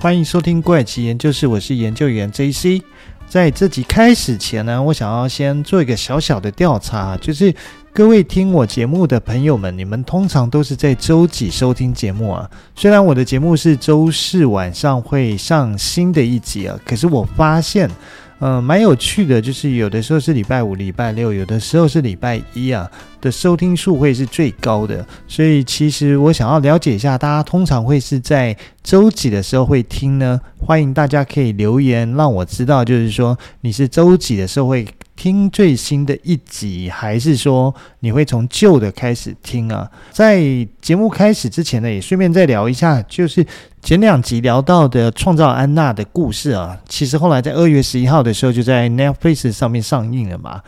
欢迎收听怪奇研究室，我是研究员 JC。在这集开始前呢，我想要先做一个小小的调查，就是各位听我节目的朋友们，你们通常都是在周几收听节目啊？虽然我的节目是周四晚上会上新的一集啊，可是我发现。呃，蛮有趣的，就是有的时候是礼拜五、礼拜六，有的时候是礼拜一啊的收听数会是最高的。所以其实我想要了解一下，大家通常会是在周几的时候会听呢？欢迎大家可以留言让我知道，就是说你是周几的时候会听最新的一集，还是说你会从旧的开始听啊？在节目开始之前呢，也顺便再聊一下，就是。前两集聊到的创造安娜的故事啊，其实后来在二月十一号的时候就在 Netflix 上面上映了嘛。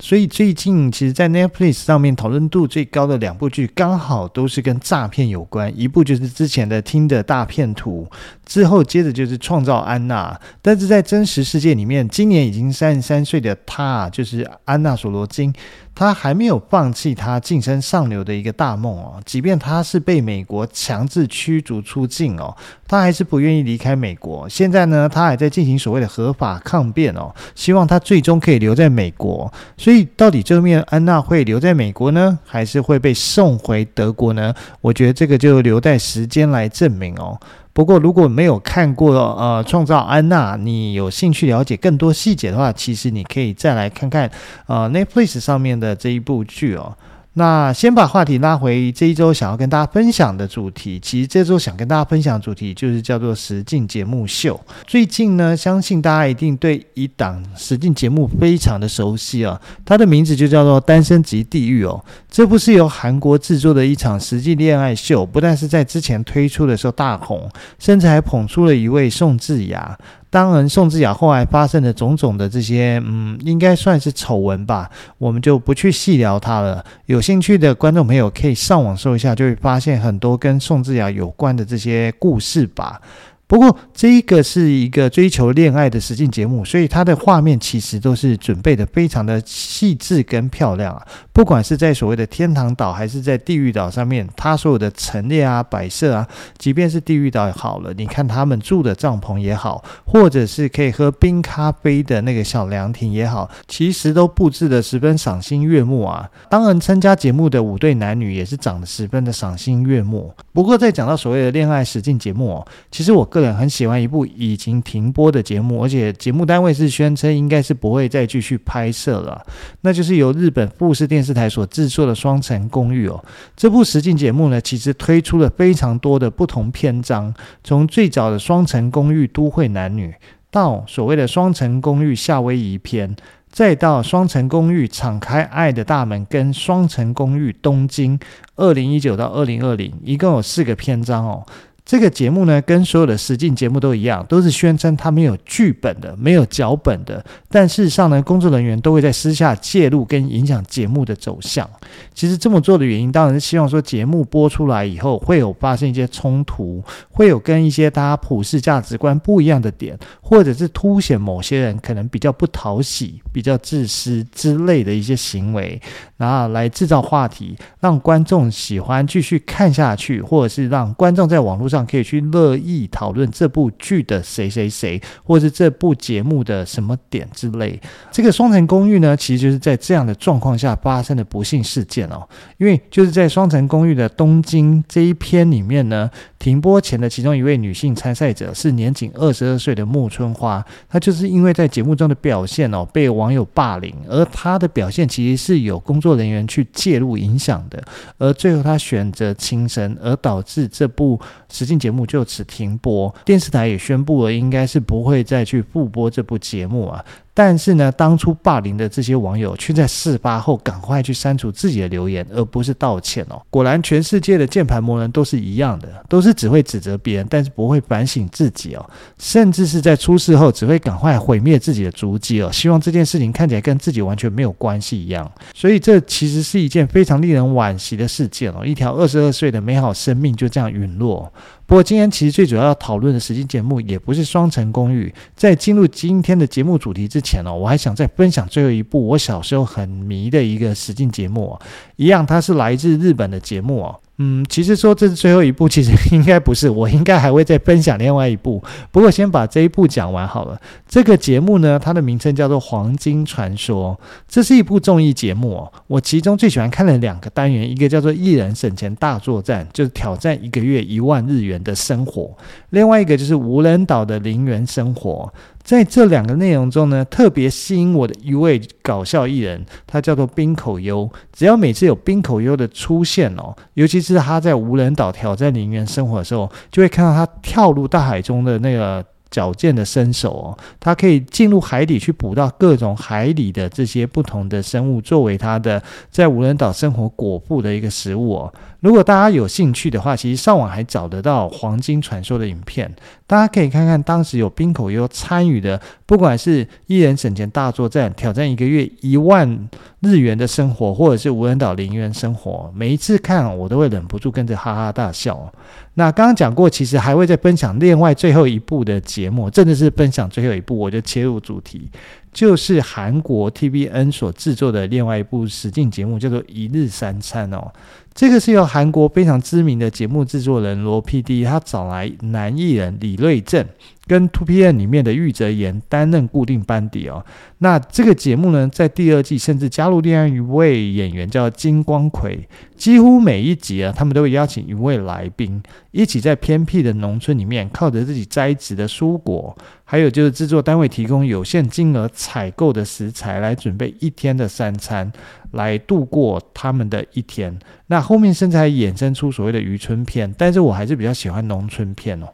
所以最近其实，在 Netflix 上面讨论度最高的两部剧，刚好都是跟诈骗有关。一部就是之前的《听的大骗图》，之后接着就是《创造安娜》。但是在真实世界里面，今年已经三十三岁的她，就是安娜索罗金，她还没有放弃她晋升上流的一个大梦哦。即便她是被美国强制驱逐出境哦，她还是不愿意离开美国。现在呢，她还在进行所谓的合法抗辩哦，希望她最终可以留在美国。所以，到底这面安娜会留在美国呢，还是会被送回德国呢？我觉得这个就留待时间来证明哦。不过，如果没有看过呃《创造安娜》，你有兴趣了解更多细节的话，其实你可以再来看看呃 Netflix 上面的这一部剧哦。那先把话题拉回这一周想要跟大家分享的主题，其实这周想跟大家分享的主题就是叫做实境节目秀。最近呢，相信大家一定对一档实境节目非常的熟悉啊，它的名字就叫做《单身即地狱》哦。这部是由韩国制作的一场实境恋爱秀，不但是在之前推出的时候大红，甚至还捧出了一位宋智雅。当然，宋智雅后来发生的种种的这些，嗯，应该算是丑闻吧，我们就不去细聊它了。有兴趣的观众朋友可以上网搜一下，就会发现很多跟宋智雅有关的这些故事吧。不过，这一个是一个追求恋爱的实境节目，所以它的画面其实都是准备的非常的细致跟漂亮啊。不管是在所谓的天堂岛还是在地狱岛上面，它所有的陈列啊、摆设啊，即便是地狱岛也好了，你看他们住的帐篷也好，或者是可以喝冰咖啡的那个小凉亭也好，其实都布置得十分赏心悦目啊。当然，参加节目的五对男女也是长得十分的赏心悦目。不过，在讲到所谓的恋爱实境节目哦，其实我。个人很喜欢一部已经停播的节目，而且节目单位是宣称应该是不会再继续拍摄了。那就是由日本富士电视台所制作的《双层公寓》哦。这部实境节目呢，其实推出了非常多的不同篇章，从最早的《双层公寓都会男女》，到所谓的《双层公寓夏威夷篇》，再到《双层公寓敞开爱的大门》跟《双层公寓东京》，二零一九到二零二零，一共有四个篇章哦。这个节目呢，跟所有的实境节目都一样，都是宣称它没有剧本的，没有脚本的。但事实上呢，工作人员都会在私下介入跟影响节目的走向。其实这么做的原因，当然是希望说节目播出来以后，会有发生一些冲突，会有跟一些大家普世价值观不一样的点，或者是凸显某些人可能比较不讨喜、比较自私之类的一些行为，然后来制造话题，让观众喜欢继续看下去，或者是让观众在网络上。可以去乐意讨论这部剧的谁谁谁，或是这部节目的什么点之类。这个双层公寓呢，其实就是在这样的状况下发生的不幸事件哦。因为就是在双层公寓的东京这一篇里面呢，停播前的其中一位女性参赛者是年仅二十二岁的木村花，她就是因为在节目中的表现哦，被网友霸凌，而她的表现其实是有工作人员去介入影响的，而最后她选择轻生，而导致这部境节目就此停播，电视台也宣布了，应该是不会再去复播这部节目啊。但是呢，当初霸凌的这些网友却在事发后赶快去删除自己的留言，而不是道歉哦。果然，全世界的键盘魔人都是一样的，都是只会指责别人，但是不会反省自己哦。甚至是在出事后，只会赶快毁灭自己的足迹哦，希望这件事情看起来跟自己完全没有关系一样。所以，这其实是一件非常令人惋惜的事件哦。一条二十二岁的美好生命就这样陨落。不过，今天其实最主要要讨论的实境节目也不是《双层公寓》。在进入今天的节目主题之前呢，我还想再分享最后一部我小时候很迷的一个实境节目。一样，它是来自日本的节目哦。嗯，其实说这是最后一部，其实 应该不是，我应该还会再分享另外一部。不过先把这一部讲完好了。这个节目呢，它的名称叫做《黄金传说》，这是一部综艺节目哦。我其中最喜欢看的两个单元，一个叫做“艺人省钱大作战”，就是挑战一个月一万日元的生活；另外一个就是无人岛的零元生活。在这两个内容中呢，特别吸引我的一位搞笑艺人，他叫做滨口优。只要每次有滨口优的出现哦，尤其是他在无人岛挑战零元生活的时候，就会看到他跳入大海中的那个矫健的身手哦，他可以进入海底去捕到各种海里的这些不同的生物，作为他的在无人岛生活果腹的一个食物哦。如果大家有兴趣的话，其实上网还找得到《黄金传说》的影片，大家可以看看当时有滨口优参与的，不管是一人省钱大作战，挑战一个月一万日元的生活，或者是无人岛零元生活，每一次看我都会忍不住跟着哈哈大笑。那刚刚讲过，其实还会再分享另外最后一部的节目，真的是分享最后一部，我就切入主题。就是韩国 TVN 所制作的另外一部实境节目，叫做《一日三餐》哦。这个是由韩国非常知名的节目制作人罗 PD，他找来男艺人李瑞镇跟 2PM 里面的玉泽言担任固定班底哦。那这个节目呢，在第二季甚至加入另外一位演员叫金光奎，几乎每一集啊，他们都会邀请一位来宾，一起在偏僻的农村里面，靠着自己栽植的蔬果，还有就是制作单位提供有限金额采购的食材，来准备一天的三餐，来度过他们的一天。那后面甚至还衍生出所谓的渔村片，但是我还是比较喜欢农村片哦。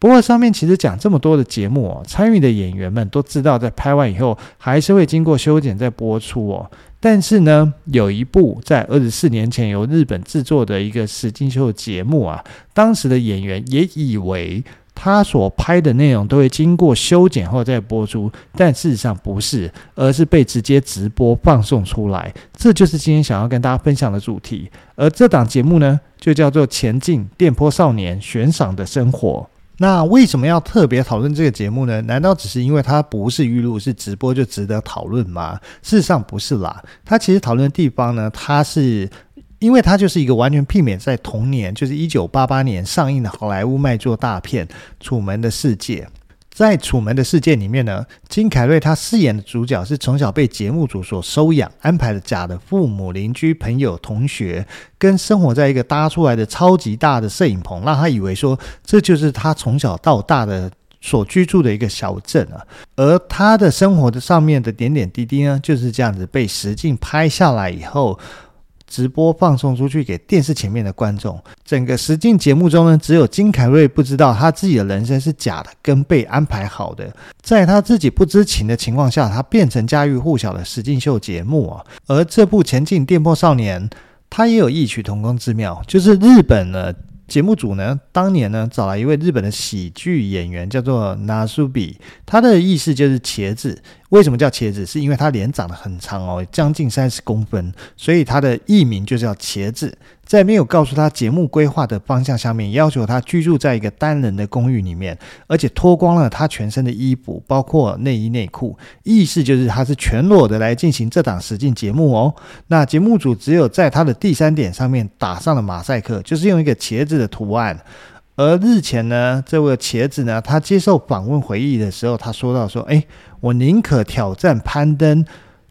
不过上面其实讲这么多的节目哦，参与的演员们都知道，在拍完以后还是会经过修剪再播出哦。但是呢，有一部在二十四年前由日本制作的一个实境秀节目啊，当时的演员也以为他所拍的内容都会经过修剪后再播出，但事实上不是，而是被直接直播放送出来。这就是今天想要跟大家分享的主题。而这档节目呢，就叫做《前进电波少年悬赏的生活》。那为什么要特别讨论这个节目呢？难道只是因为它不是预录，是直播就值得讨论吗？事实上不是啦。它其实讨论的地方呢，它是因为它就是一个完全避免在同年，就是一九八八年上映的好莱坞卖座大片《楚门的世界》。在《楚门的世界》里面呢，金凯瑞他饰演的主角是从小被节目组所收养、安排了假的父母、邻居、朋友、同学，跟生活在一个搭出来的超级大的摄影棚，让他以为说这就是他从小到大的所居住的一个小镇啊。而他的生活的上面的点点滴滴呢，就是这样子被实境拍下来以后。直播放送出去给电视前面的观众。整个实境节目中呢，只有金凯瑞不知道他自己的人生是假的，跟被安排好的。在他自己不知情的情况下，他变成家喻户晓的实境秀节目啊。而这部《前进电波少年》，他也有异曲同工之妙，就是日本呢。节目组呢，当年呢找来一位日本的喜剧演员，叫做 Nasubi，他的意思就是茄子。为什么叫茄子？是因为他脸长得很长哦，将近三十公分，所以他的艺名就叫茄子。在没有告诉他节目规划的方向下面，要求他居住在一个单人的公寓里面，而且脱光了他全身的衣服，包括内衣内裤，意思就是他是全裸的来进行这档实境节目哦。那节目组只有在他的第三点上面打上了马赛克，就是用一个茄子的图案。而日前呢，这位茄子呢，他接受访问回忆的时候，他说到说：“诶，我宁可挑战攀登。”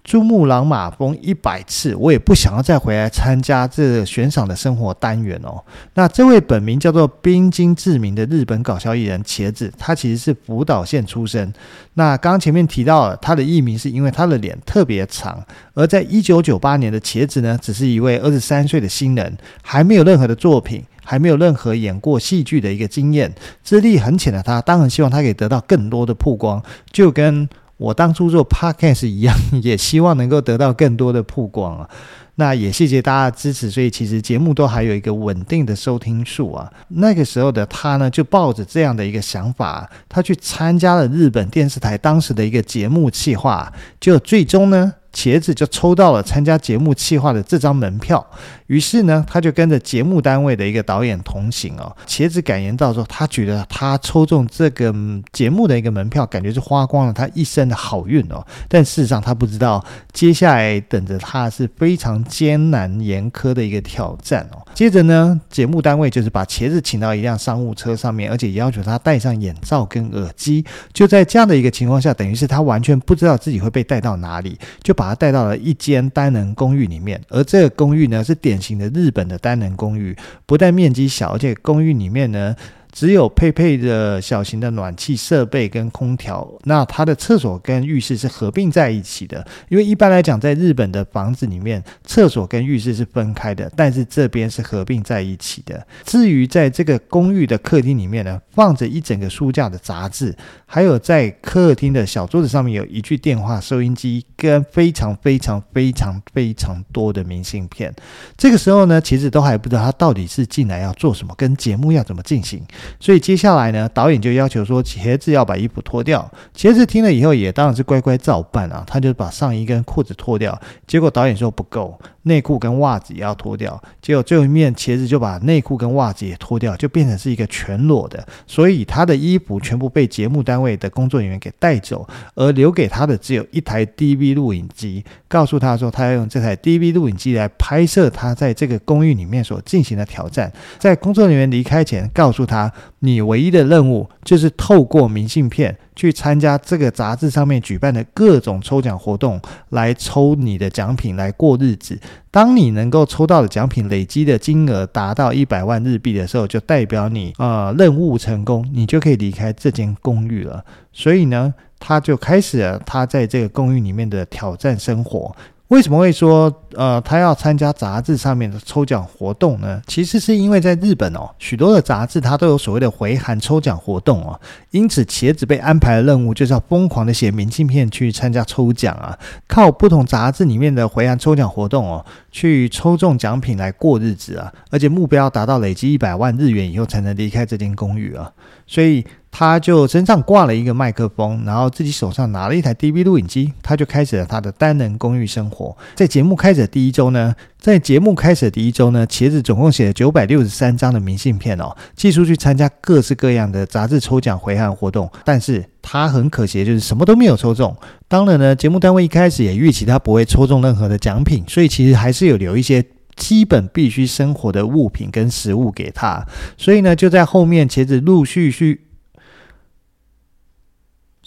珠穆朗玛峰一百次，我也不想要再回来参加这个悬赏的生活单元哦。那这位本名叫做冰晶志明的日本搞笑艺人茄子，他其实是福岛县出身。那刚刚前面提到了他的艺名，是因为他的脸特别长。而在一九九八年的茄子呢，只是一位二十三岁的新人，还没有任何的作品，还没有任何演过戏剧的一个经验，资历很浅的他，当然希望他可以得到更多的曝光，就跟。我当初做 podcast 一样，也希望能够得到更多的曝光啊。那也谢谢大家的支持，所以其实节目都还有一个稳定的收听数啊。那个时候的他呢，就抱着这样的一个想法，他去参加了日本电视台当时的一个节目企划，就最终呢茄子就抽到了参加节目企划的这张门票，于是呢，他就跟着节目单位的一个导演同行哦。茄子感言到说，他觉得他抽中这个节目的一个门票，感觉是花光了他一生的好运哦。但事实上，他不知道接下来等着他是非常艰难严苛的一个挑战哦。接着呢，节目单位就是把茄子请到一辆商务车上面，而且要求他戴上眼罩跟耳机。就在这样的一个情况下，等于是他完全不知道自己会被带到哪里，就把他带到了一间单人公寓里面。而这个公寓呢，是典型的日本的单人公寓，不但面积小，而且公寓里面呢。只有配配的小型的暖气设备跟空调，那它的厕所跟浴室是合并在一起的。因为一般来讲，在日本的房子里面，厕所跟浴室是分开的，但是这边是合并在一起的。至于在这个公寓的客厅里面呢，放着一整个书架的杂志，还有在客厅的小桌子上面有一具电话、收音机跟非常非常非常非常多的明信片。这个时候呢，其实都还不知道他到底是进来要做什么，跟节目要怎么进行。所以接下来呢，导演就要求说，茄子要把衣服脱掉。茄子听了以后，也当然是乖乖照办啊，他就把上衣跟裤子脱掉。结果导演说不够。内裤跟袜子也要脱掉，结果最后一面茄子就把内裤跟袜子也脱掉，就变成是一个全裸的。所以他的衣服全部被节目单位的工作人员给带走，而留给他的只有一台 DV 录影机，告诉他说他要用这台 DV 录影机来拍摄他在这个公寓里面所进行的挑战。在工作人员离开前，告诉他，你唯一的任务就是透过明信片。去参加这个杂志上面举办的各种抽奖活动，来抽你的奖品来过日子。当你能够抽到的奖品累积的金额达到一百万日币的时候，就代表你呃任务成功，你就可以离开这间公寓了。所以呢，他就开始了他在这个公寓里面的挑战生活。为什么会说呃他要参加杂志上面的抽奖活动呢？其实是因为在日本哦，许多的杂志它都有所谓的回函抽奖活动哦，因此茄子被安排的任务就是要疯狂的写明信片去参加抽奖啊，靠不同杂志里面的回函抽奖活动哦，去抽中奖品来过日子啊，而且目标达到累积一百万日元以后才能离开这间公寓啊，所以。他就身上挂了一个麦克风，然后自己手上拿了一台 DV 录影机，他就开始了他的单人公寓生活。在节目开始的第一周呢，在节目开始的第一周呢，茄子总共写了九百六十三张的明信片哦，寄出去参加各式各样的杂志抽奖回函活动。但是他很可惜就是什么都没有抽中。当然呢，节目单位一开始也预期他不会抽中任何的奖品，所以其实还是有留一些基本必须生活的物品跟食物给他。所以呢，就在后面，茄子陆续续。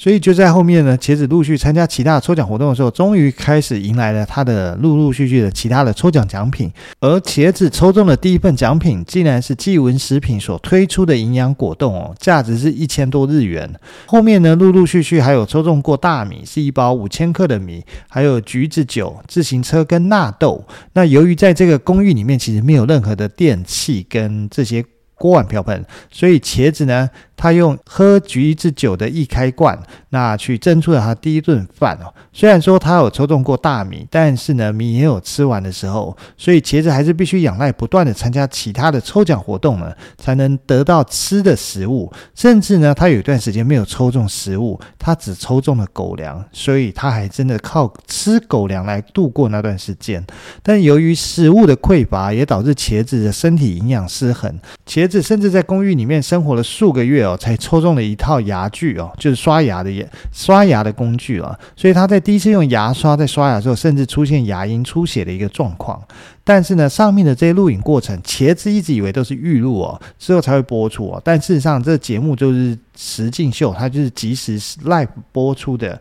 所以就在后面呢，茄子陆续参加其他抽奖活动的时候，终于开始迎来了他的陆陆续续的其他的抽奖奖品。而茄子抽中的第一份奖品，竟然是技文食品所推出的营养果冻哦，价值是一千多日元。后面呢，陆陆续续还有抽中过大米，是一包五千克的米，还有橘子酒、自行车跟纳豆。那由于在这个公寓里面其实没有任何的电器跟这些锅碗瓢盆，所以茄子呢，他用喝橘子酒的一开罐，那去蒸出了他第一顿饭哦。虽然说他有抽中过大米，但是呢，米也有吃完的时候，所以茄子还是必须仰赖不断的参加其他的抽奖活动呢，才能得到吃的食物。甚至呢，他有一段时间没有抽中食物，他只抽中了狗粮，所以他还真的靠吃狗粮来度过那段时间。但由于食物的匮乏，也导致茄子的身体营养失衡。茄子甚至在公寓里面生活了数个月哦。才抽中了一套牙具哦，就是刷牙的牙刷牙的工具啊，所以他在第一次用牙刷在刷牙的时候，甚至出现牙龈出血的一个状况。但是呢，上面的这些录影过程，茄子一直以为都是预录哦，之后才会播出哦。但事实上，这节目就是实境秀，它就是即时 live 播出的。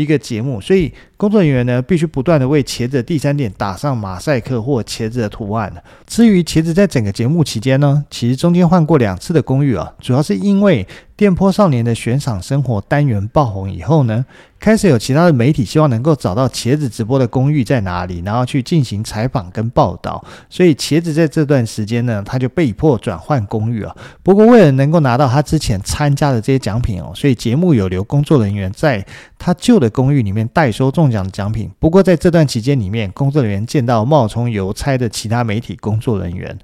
一个节目，所以工作人员呢必须不断的为茄子的第三点打上马赛克或茄子的图案。至于茄子在整个节目期间呢，其实中间换过两次的公寓啊，主要是因为。电波少年的悬赏生活单元爆红以后呢，开始有其他的媒体希望能够找到茄子直播的公寓在哪里，然后去进行采访跟报道。所以茄子在这段时间呢，他就被迫转换公寓啊。不过为了能够拿到他之前参加的这些奖品哦，所以节目有留工作人员在他旧的公寓里面代收中奖的奖品。不过在这段期间里面，工作人员见到冒充邮差的其他媒体工作人员。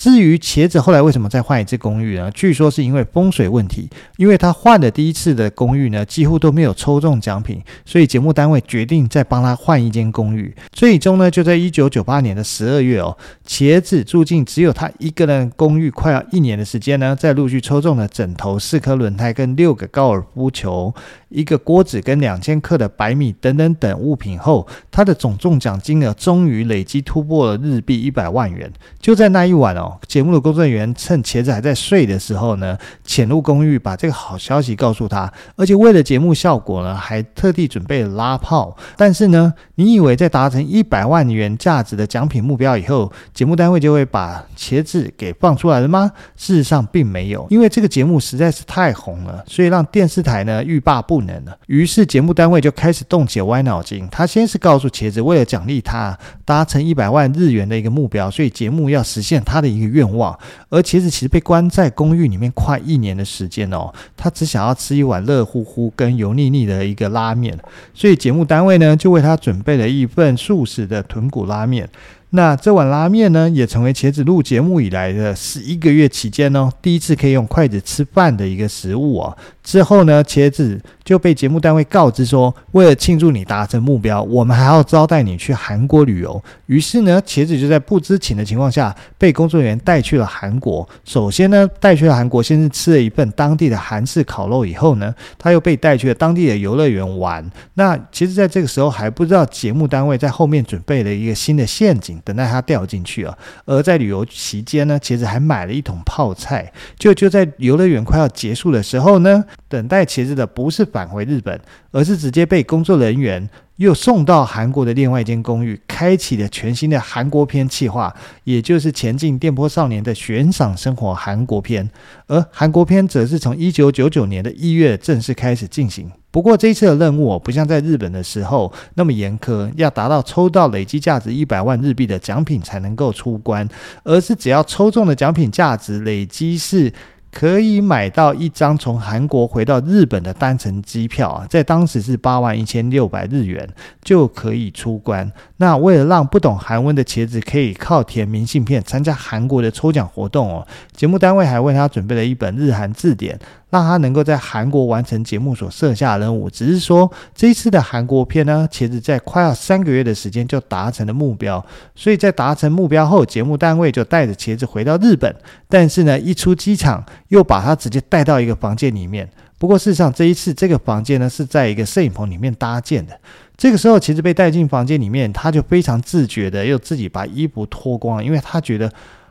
至于茄子后来为什么再换一次公寓呢？据说是因为风水问题，因为他换的第一次的公寓呢，几乎都没有抽中奖品，所以节目单位决定再帮他换一间公寓。最终呢，就在一九九八年的十二月哦，茄子住进只有他一个人公寓，快要一年的时间呢，在陆续抽中了枕头、四颗轮胎跟六个高尔夫球。一个锅子跟两千克的白米等等等物品后，他的总中奖金额终于累积突破了日币一百万元。就在那一晚哦，节目的工作人员趁茄子还在睡的时候呢，潜入公寓把这个好消息告诉他，而且为了节目效果呢，还特地准备了拉炮。但是呢，你以为在达成一百万元价值的奖品目标以后，节目单位就会把茄子给放出来了吗？事实上并没有，因为这个节目实在是太红了，所以让电视台呢欲罢不能了。于是节目单位就开始动起歪脑筋。他先是告诉茄子，为了奖励他达成一百万日元的一个目标，所以节目要实现他的一一个愿望。而茄子其实被关在公寓里面快一年的时间哦，他只想要吃一碗热乎乎跟油腻腻的一个拉面，所以节目单位呢就为他准备了一份素食的豚骨拉面。那这碗拉面呢，也成为茄子录节目以来的十一个月期间呢，第一次可以用筷子吃饭的一个食物哦。之后呢，茄子就被节目单位告知说，为了庆祝你达成目标，我们还要招待你去韩国旅游。于是呢，茄子就在不知情的情况下，被工作人员带去了韩国。首先呢，带去了韩国，先是吃了一份当地的韩式烤肉，以后呢，他又被带去了当地的游乐园玩。那其实，在这个时候还不知道节目单位在后面准备了一个新的陷阱。等待他掉进去啊！而在旅游期间呢，茄子还买了一桶泡菜。就就在游乐园快要结束的时候呢，等待茄子的不是返回日本，而是直接被工作人员又送到韩国的另外一间公寓，开启了全新的韩国篇企划，也就是前进电波少年的悬赏生活韩国篇。而韩国篇则是从一九九九年的一月正式开始进行。不过这一次的任务不像在日本的时候那么严苛，要达到抽到累计价值一百万日币的奖品才能够出关，而是只要抽中的奖品价值累积是。可以买到一张从韩国回到日本的单程机票啊，在当时是八万一千六百日元就可以出关。那为了让不懂韩文的茄子可以靠填明信片参加韩国的抽奖活动哦，节目单位还为他准备了一本日韩字典。让他能够在韩国完成节目所设下的任务，只是说这一次的韩国片呢，茄子在快要三个月的时间就达成了目标，所以在达成目标后，节目单位就带着茄子回到日本，但是呢，一出机场又把他直接带到一个房间里面。不过事实上，这一次这个房间呢是在一个摄影棚里面搭建的。这个时候，茄子被带进房间里面，他就非常自觉的又自己把衣服脱光，因为他觉得。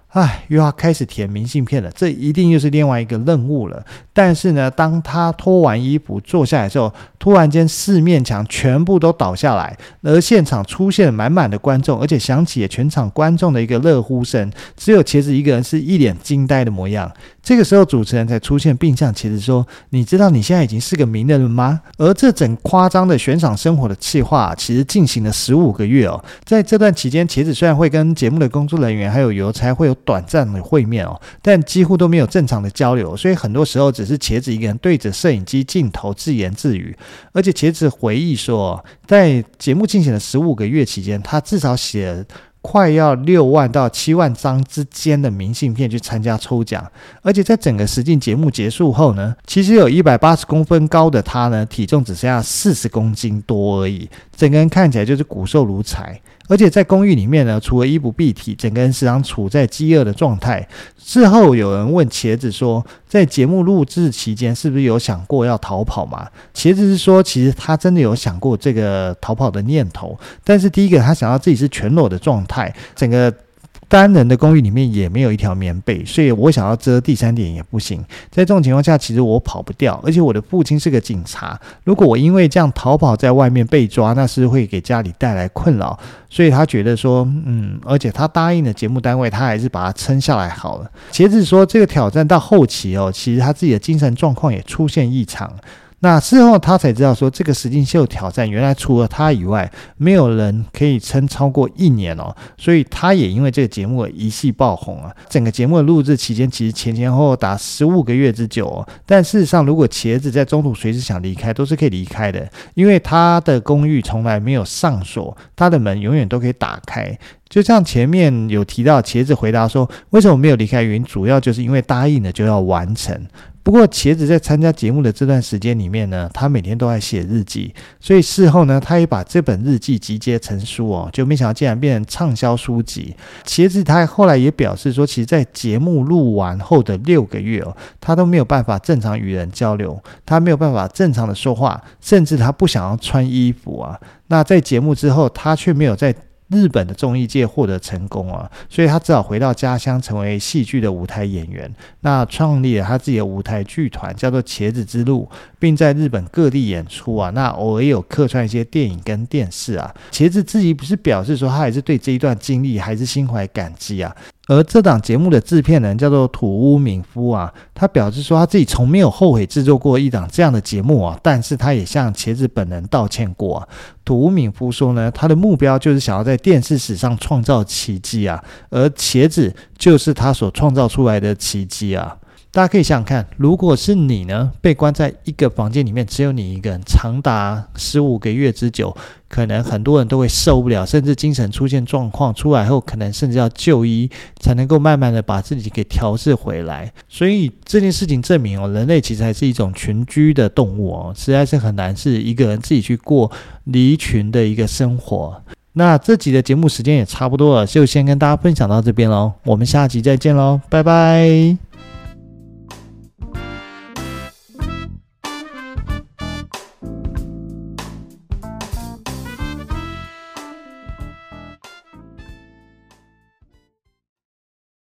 唉，又要开始填明信片了，这一定又是另外一个任务了。但是呢，当他脱完衣服坐下来之后，突然间四面墙全部都倒下来，而现场出现了满满的观众，而且响起了全场观众的一个热呼声，只有茄子一个人是一脸惊呆的模样。这个时候，主持人才出现，并向茄子说：“你知道你现在已经是个名人了吗？”而这整夸张的悬赏生活的计划，其实进行了十五个月哦。在这段期间，茄子虽然会跟节目的工作人员还有邮差会有短暂的会面哦，但几乎都没有正常的交流，所以很多时候只是茄子一个人对着摄影机镜头自言自语。而且茄子回忆说，在节目进行的十五个月期间，他至少写快要六万到七万张之间的明信片去参加抽奖。而且在整个实境节目结束后呢，其实有一百八十公分高的他呢，体重只剩下四十公斤多而已，整个人看起来就是骨瘦如柴。而且在公寓里面呢，除了衣不蔽体，整个人时常处在饥饿的状态。事后有人问茄子说，在节目录制期间是不是有想过要逃跑嘛？茄子是说，其实他真的有想过这个逃跑的念头，但是第一个他想到自己是全裸的状态，整个。单人的公寓里面也没有一条棉被，所以我想要遮第三点也不行。在这种情况下，其实我跑不掉，而且我的父亲是个警察。如果我因为这样逃跑在外面被抓，那是会给家里带来困扰。所以他觉得说，嗯，而且他答应的节目单位，他还是把它撑下来好了。茄子说，这个挑战到后期哦，其实他自己的精神状况也出现异常。那事后他才知道说，这个实境秀挑战原来除了他以外，没有人可以撑超过一年哦。所以他也因为这个节目一夕爆红啊。整个节目的录制期间其实前前后后达十五个月之久哦。但事实上，如果茄子在中途随时想离开，都是可以离开的，因为他的公寓从来没有上锁，他的门永远都可以打开。就像前面有提到，茄子回答说，为什么没有离开原因，主要就是因为答应了就要完成。不过，茄子在参加节目的这段时间里面呢，他每天都在写日记，所以事后呢，他也把这本日记集结成书哦，就没想到竟然变成畅销书籍。茄子他后来也表示说，其实，在节目录完后的六个月哦，他都没有办法正常与人交流，他没有办法正常的说话，甚至他不想要穿衣服啊。那在节目之后，他却没有在。日本的综艺界获得成功啊，所以他只好回到家乡，成为戏剧的舞台演员。那创立了他自己的舞台剧团，叫做茄子之路，并在日本各地演出啊。那偶尔有客串一些电影跟电视啊。茄子自己不是表示说，他还是对这一段经历还是心怀感激啊。而这档节目的制片人叫做土屋敏夫啊，他表示说他自己从没有后悔制作过一档这样的节目啊，但是他也向茄子本人道歉过啊。土屋敏夫说呢，他的目标就是想要在电视史上创造奇迹啊，而茄子就是他所创造出来的奇迹啊。大家可以想想看，如果是你呢，被关在一个房间里面，只有你一个人，长达十五个月之久，可能很多人都会受不了，甚至精神出现状况，出来后可能甚至要就医，才能够慢慢的把自己给调适回来。所以这件事情证明哦，人类其实还是一种群居的动物哦，实在是很难是一个人自己去过离群的一个生活。那这集的节目时间也差不多了，就先跟大家分享到这边喽，我们下集再见喽，拜拜。